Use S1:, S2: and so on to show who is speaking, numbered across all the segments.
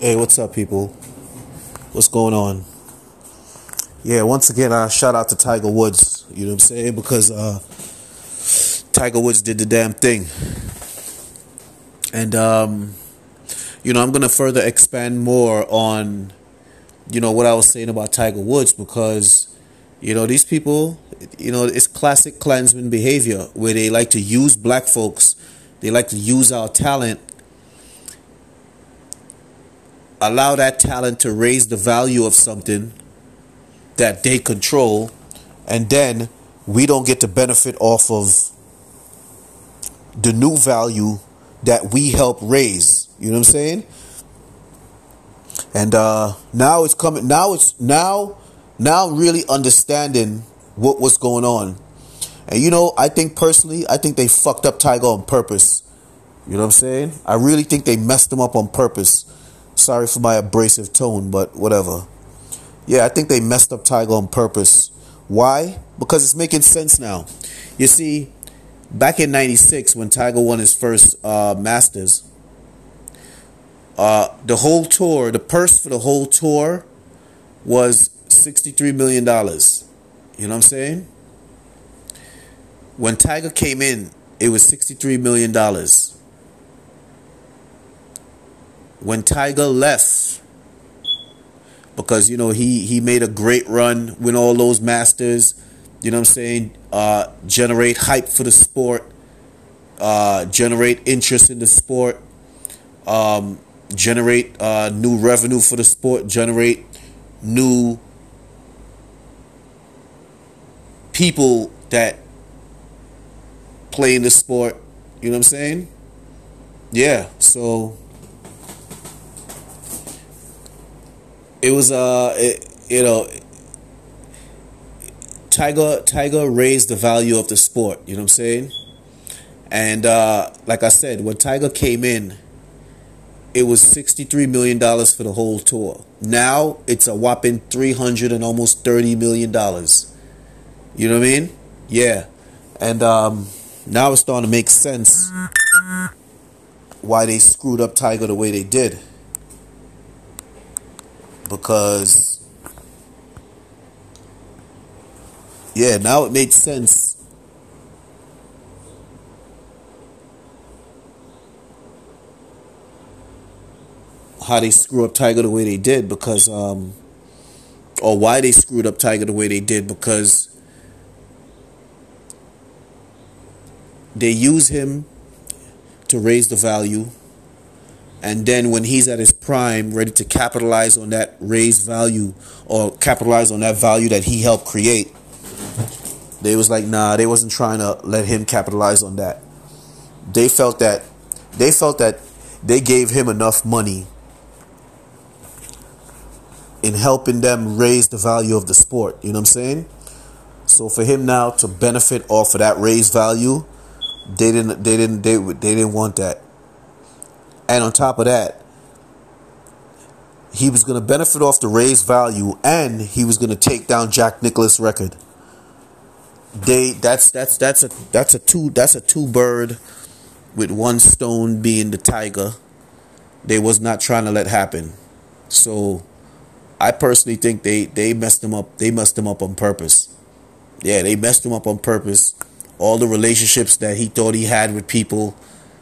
S1: Hey, what's up, people? What's going on? Yeah, once again, I shout out to Tiger Woods. You know what I'm saying? Because uh, Tiger Woods did the damn thing, and um, you know I'm gonna further expand more on, you know, what I was saying about Tiger Woods because, you know, these people, you know, it's classic Klansman behavior where they like to use black folks, they like to use our talent allow that talent to raise the value of something that they control, and then we don't get to benefit off of the new value that we help raise. You know what I'm saying? And uh, now it's coming. Now it's now, now really understanding what was going on. And you know, I think personally, I think they fucked up Tiger on purpose. You know what I'm saying? I really think they messed him up on purpose Sorry for my abrasive tone, but whatever. Yeah, I think they messed up Tiger on purpose. Why? Because it's making sense now. You see, back in 96 when Tiger won his first uh, Masters, uh, the whole tour, the purse for the whole tour was $63 million. You know what I'm saying? When Tiger came in, it was $63 million when Tiger left, because you know he he made a great run, win all those Masters. You know what I'm saying? Uh, generate hype for the sport, uh, generate interest in the sport, um, generate uh, new revenue for the sport, generate new people that play in the sport. You know what I'm saying? Yeah. So it was uh it, you know Tiger Tiger raised the value of the sport, you know what I'm saying? And uh, like I said, when Tiger came in, it was $63 million for the whole tour. Now it's a whopping 300 and almost $30 million. You know what I mean? Yeah. And um, now it's starting to make sense why they screwed up Tiger the way they did because yeah, now it made sense. How they screw up Tiger the way they did because um or why they screwed up Tiger the way they did because they use him to raise the value and then when he's at his prime, ready to capitalize on that raised value or capitalize on that value that he helped create, they was like, nah, they wasn't trying to let him capitalize on that. They felt that they felt that they gave him enough money in helping them raise the value of the sport. You know what I'm saying? So for him now to benefit off of that raised value, they didn't they didn't they, they didn't want that. And on top of that, he was going to benefit off the raised value and he was going to take down Jack Nicklaus record. They that's that's that's a that's a two that's a two bird with one stone being the tiger. They was not trying to let happen. So I personally think they they messed him up. They messed him up on purpose. Yeah, they messed him up on purpose. All the relationships that he thought he had with people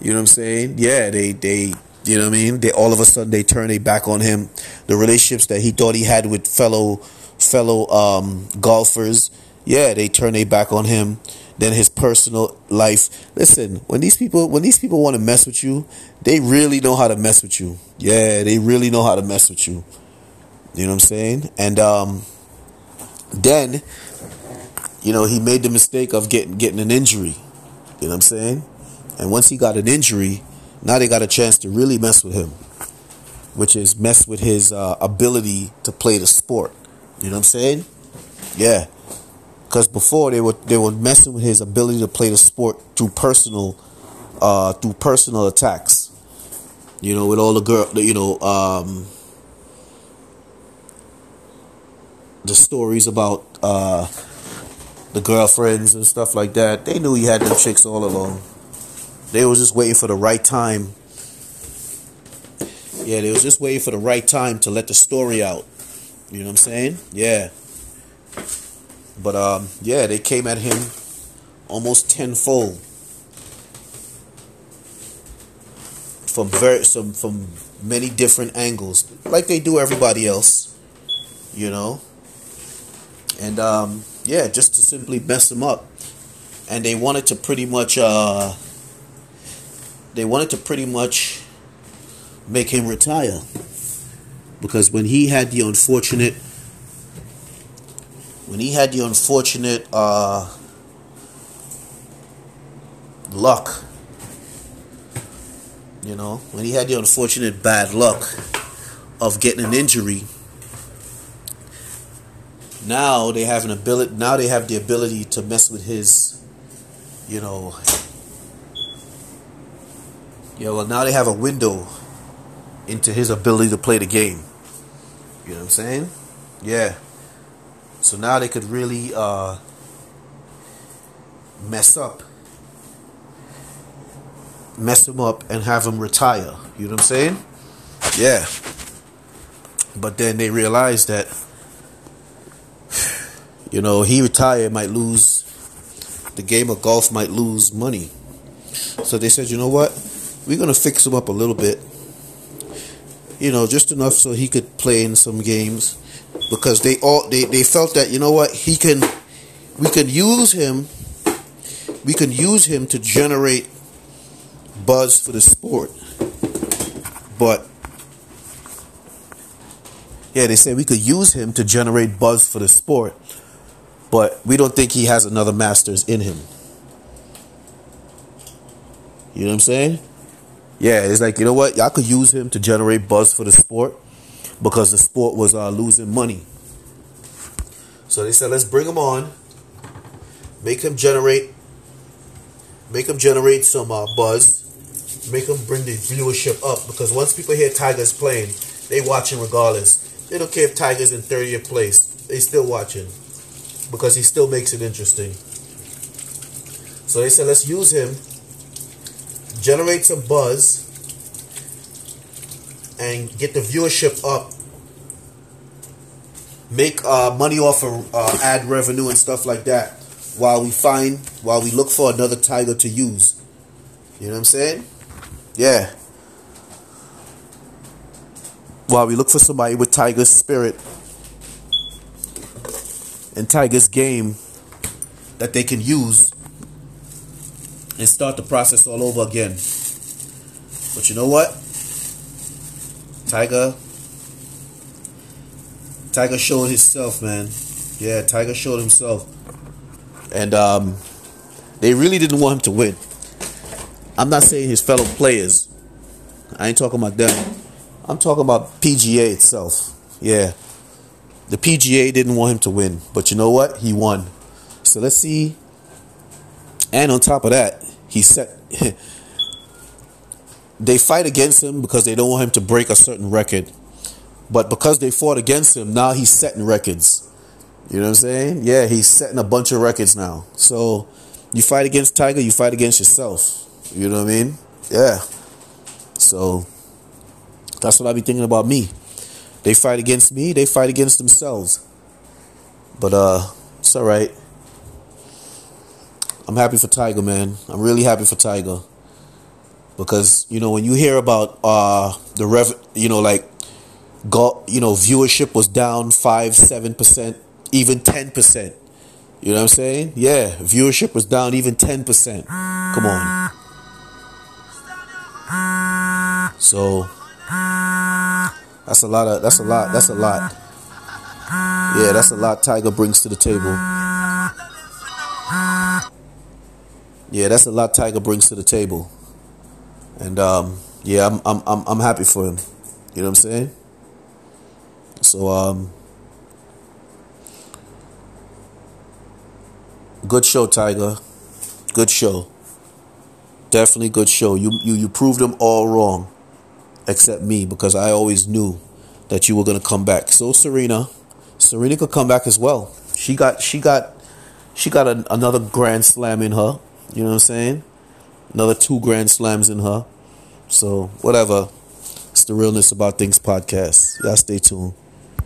S1: you know what I'm saying? Yeah, they they you know what I mean? They all of a sudden they turn their back on him. The relationships that he thought he had with fellow fellow um, golfers, yeah, they turn their back on him. Then his personal life. Listen, when these people when these people want to mess with you, they really know how to mess with you. Yeah, they really know how to mess with you. You know what I'm saying? And um, then, you know, he made the mistake of getting getting an injury. You know what I'm saying? And once he got an injury, now they got a chance to really mess with him, which is mess with his uh, ability to play the sport. You know what I'm saying? Yeah. Because before they were they were messing with his ability to play the sport through personal, uh, through personal attacks. You know, with all the girl, you know, um, the stories about uh, the girlfriends and stuff like that. They knew he had them chicks all along. They was just waiting for the right time. Yeah, they was just waiting for the right time to let the story out. You know what I'm saying? Yeah. But um, yeah, they came at him almost tenfold from very some from many different angles, like they do everybody else. You know. And um, yeah, just to simply mess him up, and they wanted to pretty much uh, they wanted to pretty much make him retire because when he had the unfortunate when he had the unfortunate uh, luck, you know, when he had the unfortunate bad luck of getting an injury, now they have an ability. Now they have the ability to mess with his, you know. Yeah, well, now they have a window into his ability to play the game. You know what I'm saying? Yeah. So now they could really uh, mess up, mess him up, and have him retire. You know what I'm saying? Yeah. But then they realized that, you know, he retired might lose, the game of golf might lose money. So they said, you know what? We're going to fix him up a little bit. You know, just enough so he could play in some games. Because they all they, they felt that you know what he can we can use him we can use him to generate buzz for the sport. But yeah they say we could use him to generate buzz for the sport but we don't think he has another masters in him. You know what i'm saying yeah it's like you know what y'all could use him to generate buzz for the sport because the sport was uh, losing money. So they said, let's bring him on, make him generate, make him generate some uh, buzz, make him bring the viewership up because once people hear Tigers playing, they watching regardless. They don't care if Tigers in 30th place, they still watching because he still makes it interesting. So they said, let's use him, generate some buzz, and get the viewership up. Make uh, money off of uh, ad revenue and stuff like that while we find, while we look for another tiger to use. You know what I'm saying? Yeah. While we look for somebody with Tiger's spirit and Tiger's game that they can use and start the process all over again. But you know what? Tiger. Tiger showed himself, man. Yeah, Tiger showed himself. And um, they really didn't want him to win. I'm not saying his fellow players. I ain't talking about them. I'm talking about PGA itself. Yeah. The PGA didn't want him to win. But you know what? He won. So let's see. And on top of that, he set they fight against him because they don't want him to break a certain record. But because they fought against him, now he's setting records. You know what I'm saying? Yeah, he's setting a bunch of records now. So you fight against Tiger, you fight against yourself. You know what I mean? Yeah. So that's what I be thinking about me. They fight against me, they fight against themselves. But uh it's alright. I'm happy for Tiger, man. I'm really happy for Tiger. Because you know when you hear about uh the rev you know like go you know viewership was down 5 7% even 10% you know what i'm saying? Yeah viewership was down even 10% come on. So that's a lot of that's a lot that's a lot. Yeah that's a lot tiger brings to the table yeah that's a lot tiger brings to the table and um, yeah, I'm, I'm I'm I'm happy for him. You know what I'm saying? So um, good show, Tiger. Good show. Definitely good show. You you you proved them all wrong, except me because I always knew that you were gonna come back. So Serena, Serena could come back as well. She got she got she got a, another grand slam in her. You know what I'm saying? Another two grand slams in her. So whatever. It's the Realness About Things podcast. Y'all stay tuned.